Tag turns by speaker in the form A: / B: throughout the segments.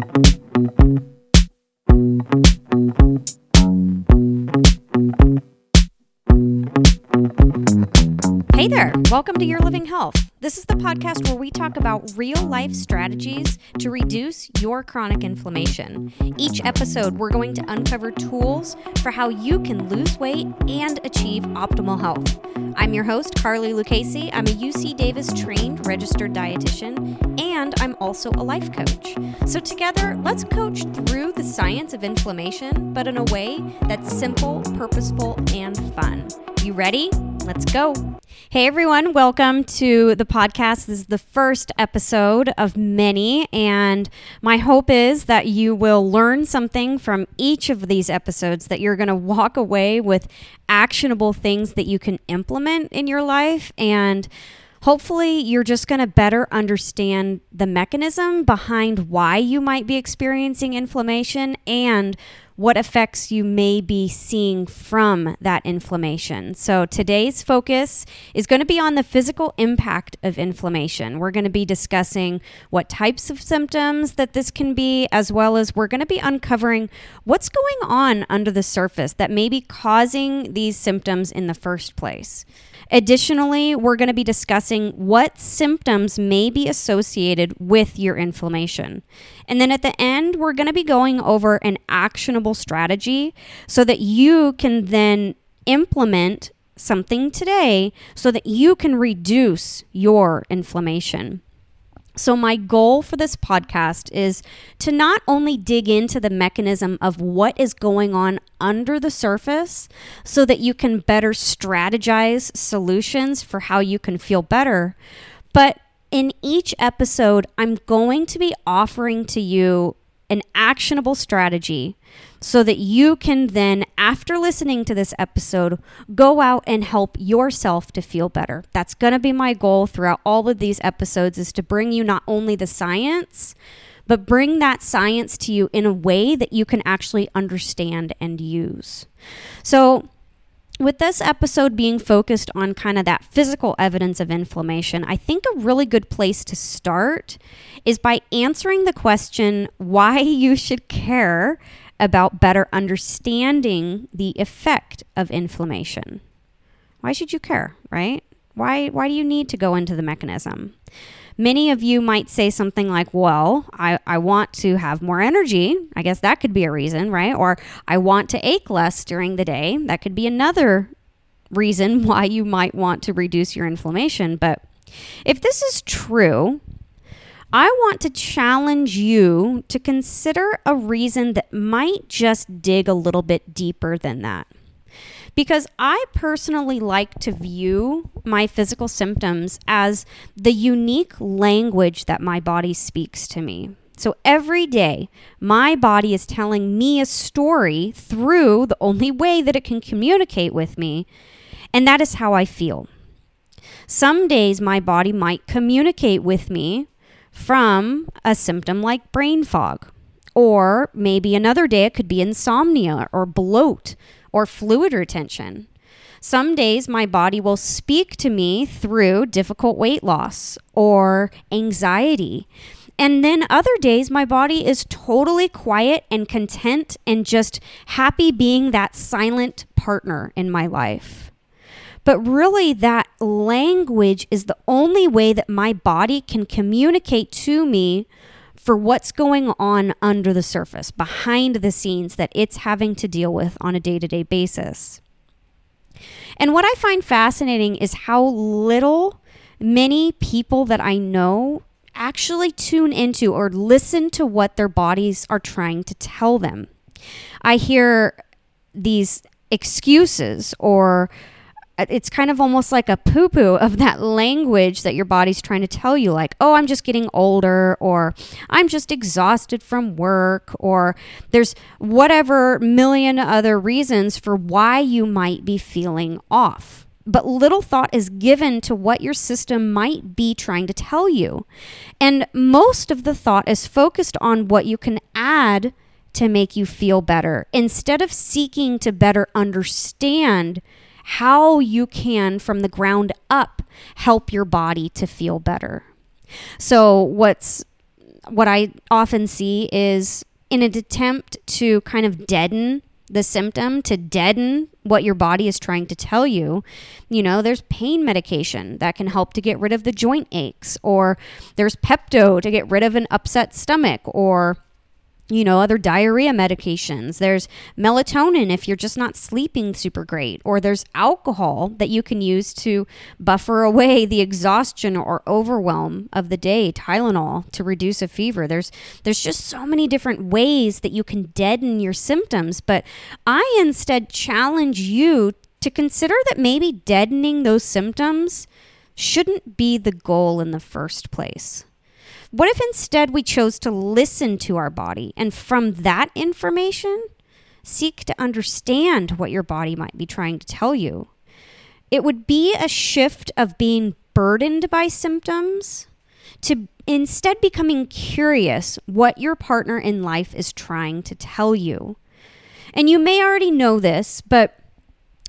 A: Hey there, welcome to Your Living Health. This is the podcast where we talk about real life strategies to reduce your chronic inflammation. Each episode, we're going to uncover tools for how you can lose weight and achieve optimal health. I'm your host, Carly Lucchese. I'm a UC Davis trained registered dietitian, and I'm also a life coach. So, together, let's coach through the science of inflammation, but in a way that's simple, purposeful, and fun. You ready? Let's go. Hey everyone, welcome to the podcast. This is the first episode of many, and my hope is that you will learn something from each of these episodes, that you're going to walk away with actionable things that you can implement in your life and hopefully you're just going to better understand the mechanism behind why you might be experiencing inflammation and what effects you may be seeing from that inflammation. So, today's focus is going to be on the physical impact of inflammation. We're going to be discussing what types of symptoms that this can be, as well as we're going to be uncovering what's going on under the surface that may be causing these symptoms in the first place. Additionally, we're going to be discussing what symptoms may be associated with your inflammation. And then at the end, we're going to be going over an actionable strategy so that you can then implement something today so that you can reduce your inflammation. So, my goal for this podcast is to not only dig into the mechanism of what is going on under the surface so that you can better strategize solutions for how you can feel better, but in each episode, I'm going to be offering to you an actionable strategy so that you can then, after listening to this episode, go out and help yourself to feel better. That's going to be my goal throughout all of these episodes is to bring you not only the science, but bring that science to you in a way that you can actually understand and use. So, with this episode being focused on kind of that physical evidence of inflammation, I think a really good place to start is by answering the question why you should care about better understanding the effect of inflammation. Why should you care, right? Why, why do you need to go into the mechanism? Many of you might say something like, Well, I, I want to have more energy. I guess that could be a reason, right? Or I want to ache less during the day. That could be another reason why you might want to reduce your inflammation. But if this is true, I want to challenge you to consider a reason that might just dig a little bit deeper than that. Because I personally like to view my physical symptoms as the unique language that my body speaks to me. So every day, my body is telling me a story through the only way that it can communicate with me, and that is how I feel. Some days, my body might communicate with me from a symptom like brain fog. Or maybe another day it could be insomnia or bloat or fluid retention. Some days my body will speak to me through difficult weight loss or anxiety. And then other days, my body is totally quiet and content and just happy being that silent partner in my life. But really, that language is the only way that my body can communicate to me for what's going on under the surface, behind the scenes that it's having to deal with on a day to day basis. And what I find fascinating is how little many people that I know actually tune into or listen to what their bodies are trying to tell them. I hear these excuses or Uh, it's kind of almost like a poo poo of that language that your body's trying to tell you, like, oh, I'm just getting older, or I'm just exhausted from work, or there's whatever million other reasons for why you might be feeling off. But little thought is given to what your system might be trying to tell you. And most of the thought is focused on what you can add to make you feel better instead of seeking to better understand how you can, from the ground up, help your body to feel better. So, what's what I often see is in an attempt to kind of deaden the symptom, to deaden what your body is trying to tell you. You know, there's pain medication that can help to get rid of the joint aches, or there's Pepto to get rid of an upset stomach, or you know, other diarrhea medications. There's melatonin if you're just not sleeping super great, or there's alcohol that you can use to buffer away the exhaustion or overwhelm of the day, Tylenol to reduce a fever. There's there's just so many different ways that you can deaden your symptoms, but I instead challenge you to consider that maybe deadening those symptoms shouldn't be the goal in the first place. What if instead we chose to listen to our body and from that information, seek to understand what your body might be trying to tell you? It would be a shift of being burdened by symptoms to instead becoming curious what your partner in life is trying to tell you. And you may already know this, but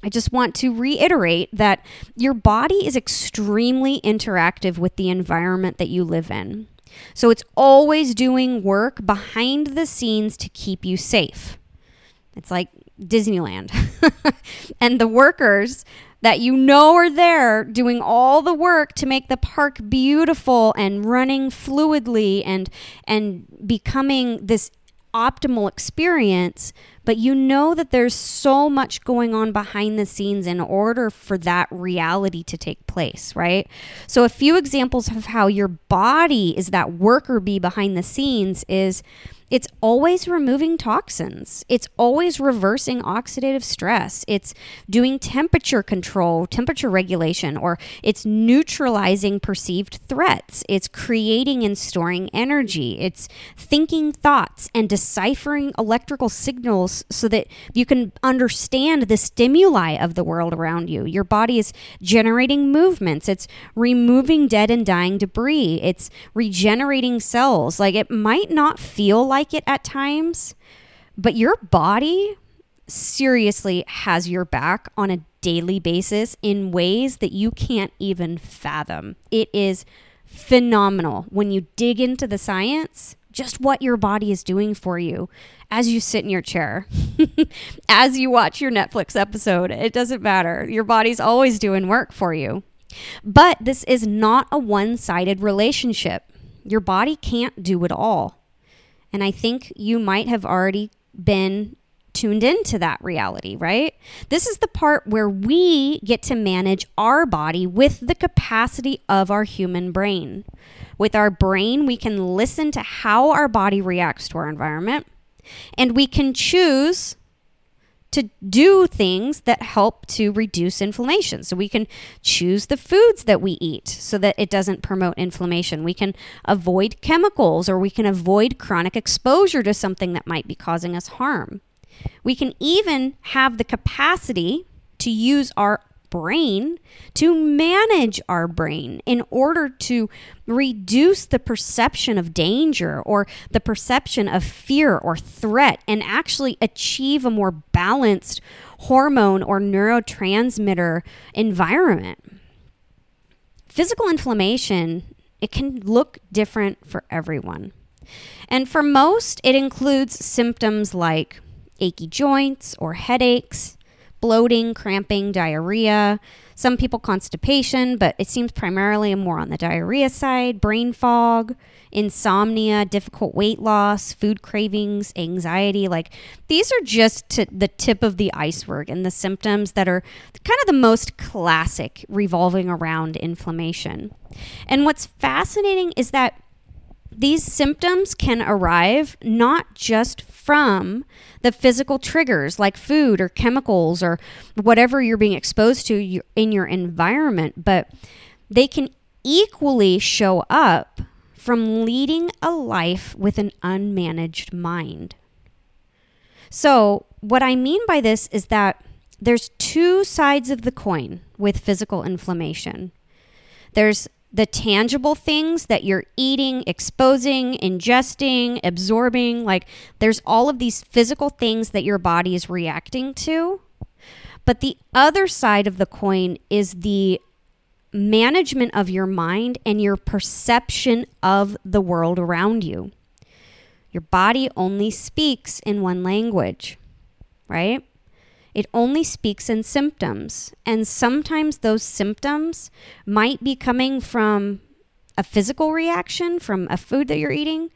A: I just want to reiterate that your body is extremely interactive with the environment that you live in. So it's always doing work behind the scenes to keep you safe. It's like Disneyland. and the workers that you know are there doing all the work to make the park beautiful and running fluidly and and becoming this optimal experience, but you know that there's so much going on behind the scenes in order for that reality to take place, right? So, a few examples of how your body is that worker bee behind the scenes is it's always removing toxins. It's always reversing oxidative stress. It's doing temperature control, temperature regulation, or it's neutralizing perceived threats. It's creating and storing energy. It's thinking thoughts and deciphering electrical signals so that you can understand the stimuli of the world around you. Your body is generating movements. It's removing dead and dying debris. It's regenerating cells. Like it might not feel like it at times, but your body seriously has your back on a daily basis in ways that you can't even fathom. It is phenomenal when you dig into the science, just what your body is doing for you as you sit in your chair, as you watch your Netflix episode. It doesn't matter. Your body's always doing work for you. But this is not a one sided relationship. Your body can't do it all. And I think you might have already been tuned into that reality, right? This is the part where we get to manage our body with the capacity of our human brain. With our brain, we can listen to how our body reacts to our environment, and we can choose to do things that help to reduce inflammation. So we can choose the foods that we eat so that it doesn't promote inflammation. We can avoid chemicals or we can avoid chronic exposure to something that might be causing us harm. We can even have the capacity to use our brain to manage our brain in order to reduce the perception of danger or the perception of fear or threat and actually achieve a more balanced hormone or neurotransmitter environment. Physical inflammation, it can look different for everyone. And for most, it includes symptoms like achy joints or headaches, bloating, cramping, diarrhea. Some people constipation, but it seems primarily more on the diarrhea side, brain fog, insomnia, difficult weight loss, food cravings, anxiety. Like these are just t- the tip of the iceberg and the symptoms that are kind of the most classic revolving around inflammation. And what's fascinating is that these symptoms can arrive not just from the physical triggers like food or chemicals or whatever you're being exposed to in your environment, but they can equally show up from leading a life with an unmanaged mind. So, what I mean by this is that there's two sides of the coin with physical inflammation. There's the tangible things that you're eating, exposing, ingesting, absorbing. Like there's all of these physical things that your body is reacting to. But the other side of the coin is the management of your mind and your perception of the world around you. Your body only speaks in one language, right? It only speaks in symptoms. And sometimes those symptoms might be coming from a physical reaction from a food that you're eating,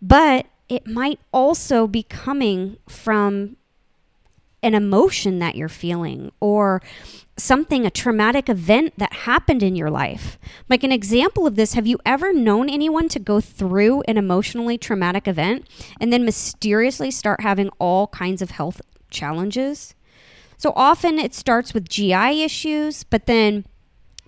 A: but it might also be coming from an emotion that you're feeling or something, a traumatic event that happened in your life. Like an example of this, have you ever known anyone to go through an emotionally traumatic event and then mysteriously start having all kinds of health challenges? So often it starts with GI issues, but then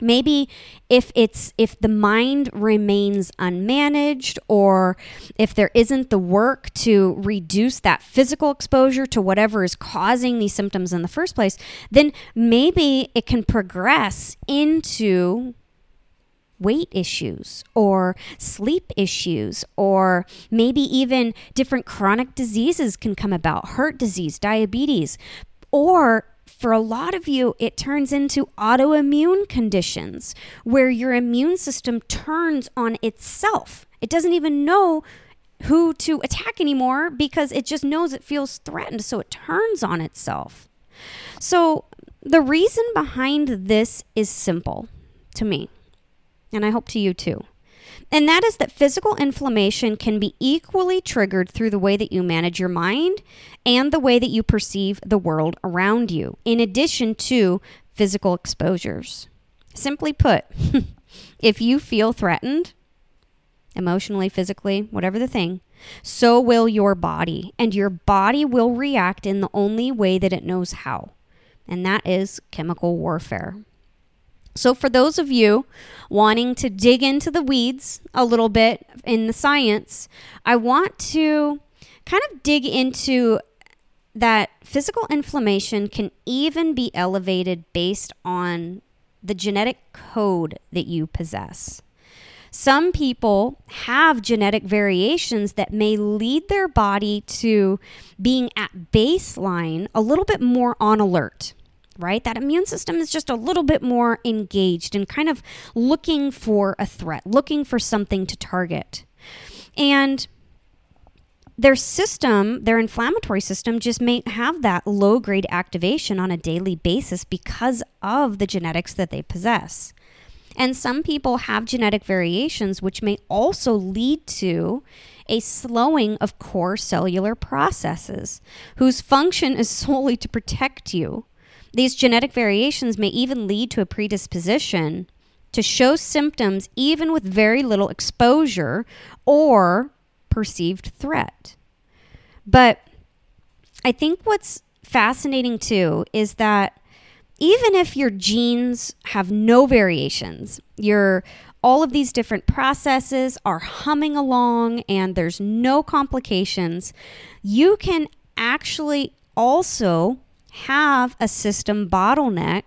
A: maybe if it's if the mind remains unmanaged or if there isn't the work to reduce that physical exposure to whatever is causing these symptoms in the first place then maybe it can progress into weight issues or sleep issues or maybe even different chronic diseases can come about heart disease diabetes or for a lot of you, it turns into autoimmune conditions where your immune system turns on itself. It doesn't even know who to attack anymore because it just knows it feels threatened, so it turns on itself. So, the reason behind this is simple to me, and I hope to you too. And that is that physical inflammation can be equally triggered through the way that you manage your mind and the way that you perceive the world around you, in addition to physical exposures. Simply put, if you feel threatened, emotionally, physically, whatever the thing, so will your body. And your body will react in the only way that it knows how, and that is chemical warfare. So, for those of you wanting to dig into the weeds a little bit in the science, I want to kind of dig into that physical inflammation can even be elevated based on the genetic code that you possess. Some people have genetic variations that may lead their body to being at baseline a little bit more on alert right? That immune system is just a little bit more engaged and kind of looking for a threat, looking for something to target. And their system, their inflammatory system, just may have that low grade activation on a daily basis because of the genetics that they possess. And some people have genetic variations which may also lead to a slowing of core cellular processes whose function is solely to protect you these genetic variations may even lead to a predisposition to show symptoms even with very little exposure or perceived threat. But I think what's fascinating too is that even if your genes have no variations, your all of these different processes are humming along and there's no complications, you can actually also have a system bottleneck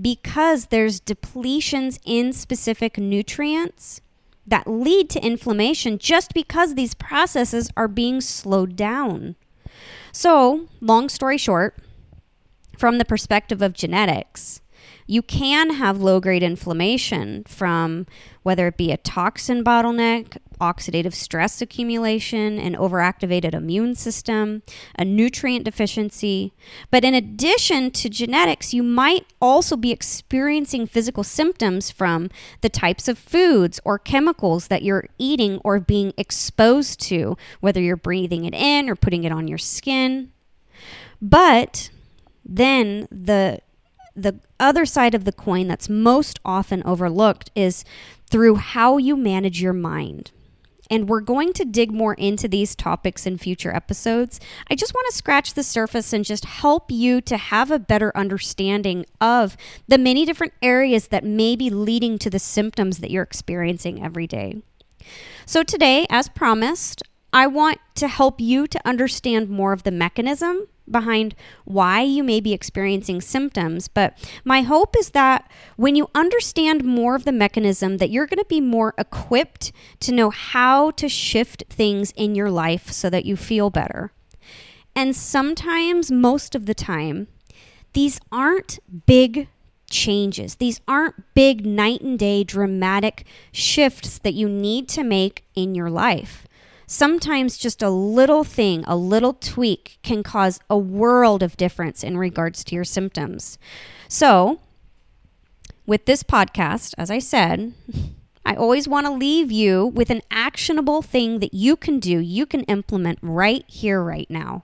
A: because there's depletions in specific nutrients that lead to inflammation just because these processes are being slowed down. So, long story short, from the perspective of genetics, you can have low grade inflammation from whether it be a toxin bottleneck, oxidative stress accumulation, an overactivated immune system, a nutrient deficiency. But in addition to genetics, you might also be experiencing physical symptoms from the types of foods or chemicals that you're eating or being exposed to, whether you're breathing it in or putting it on your skin. But then the the other side of the coin that's most often overlooked is through how you manage your mind. And we're going to dig more into these topics in future episodes. I just want to scratch the surface and just help you to have a better understanding of the many different areas that may be leading to the symptoms that you're experiencing every day. So, today, as promised, I want to help you to understand more of the mechanism behind why you may be experiencing symptoms but my hope is that when you understand more of the mechanism that you're going to be more equipped to know how to shift things in your life so that you feel better and sometimes most of the time these aren't big changes. These aren't big night and day dramatic shifts that you need to make in your life. Sometimes just a little thing, a little tweak can cause a world of difference in regards to your symptoms. So, with this podcast, as I said, I always want to leave you with an actionable thing that you can do, you can implement right here, right now.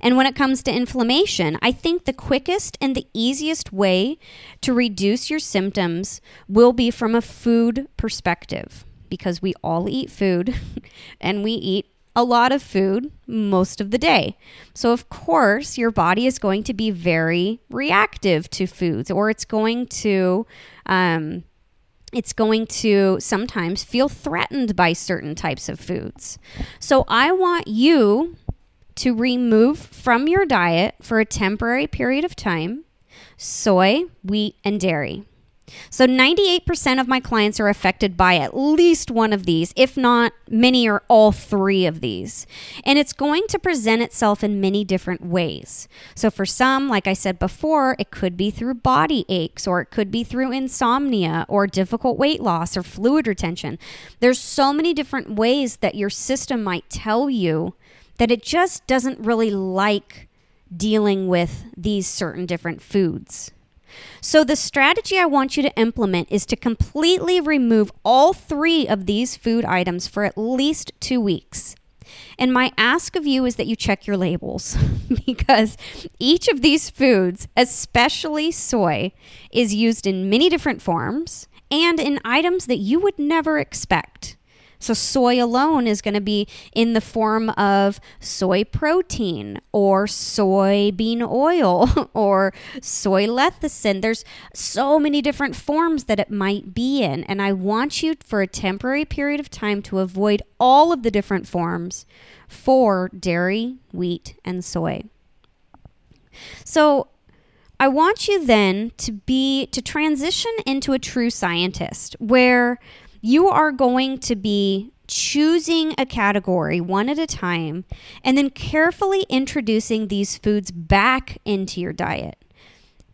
A: And when it comes to inflammation, I think the quickest and the easiest way to reduce your symptoms will be from a food perspective because we all eat food and we eat a lot of food most of the day. So, of course, your body is going to be very reactive to foods or it's going to. Um, it's going to sometimes feel threatened by certain types of foods. So, I want you to remove from your diet for a temporary period of time soy, wheat, and dairy. So, 98% of my clients are affected by at least one of these, if not many or all three of these. And it's going to present itself in many different ways. So, for some, like I said before, it could be through body aches, or it could be through insomnia, or difficult weight loss, or fluid retention. There's so many different ways that your system might tell you that it just doesn't really like dealing with these certain different foods. So, the strategy I want you to implement is to completely remove all three of these food items for at least two weeks. And my ask of you is that you check your labels because each of these foods, especially soy, is used in many different forms and in items that you would never expect. So, soy alone is going to be in the form of soy protein or soybean oil or soy lecithin. There's so many different forms that it might be in. And I want you for a temporary period of time to avoid all of the different forms for dairy, wheat, and soy. So, I want you then to be to transition into a true scientist where you are going to be choosing a category one at a time and then carefully introducing these foods back into your diet.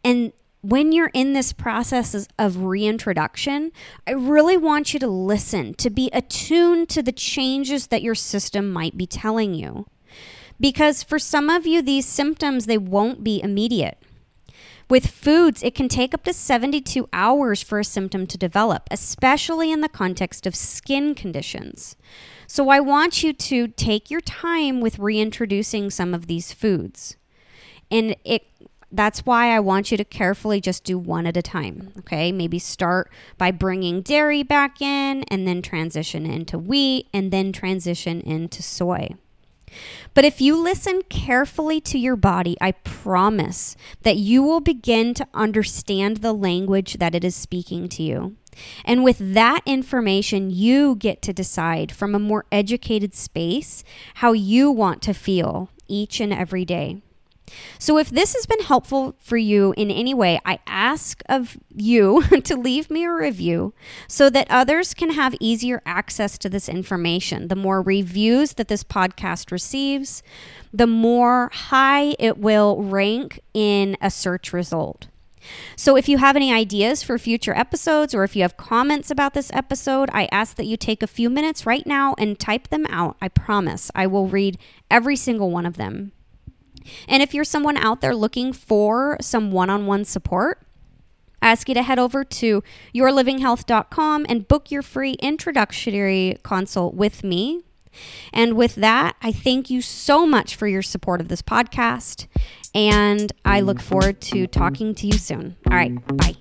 A: And when you're in this process of reintroduction, I really want you to listen, to be attuned to the changes that your system might be telling you. Because for some of you, these symptoms, they won't be immediate. With foods, it can take up to 72 hours for a symptom to develop, especially in the context of skin conditions. So I want you to take your time with reintroducing some of these foods. And it that's why I want you to carefully just do one at a time. Okay. Maybe start by bringing dairy back in and then transition into wheat and then transition into soy. But if you listen carefully to your body, I promise that you will begin to understand the language that it is speaking to you. And with that information, you get to decide from a more educated space how you want to feel each and every day. So, if this has been helpful for you in any way, I ask of you to leave me a review so that others can have easier access to this information. The more reviews that this podcast receives, the more high it will rank in a search result. So, if you have any ideas for future episodes or if you have comments about this episode, I ask that you take a few minutes right now and type them out. I promise I will read every single one of them. And if you're someone out there looking for some one on one support, I ask you to head over to yourlivinghealth.com and book your free introductory consult with me. And with that, I thank you so much for your support of this podcast. And I look forward to talking to you soon. All right, bye.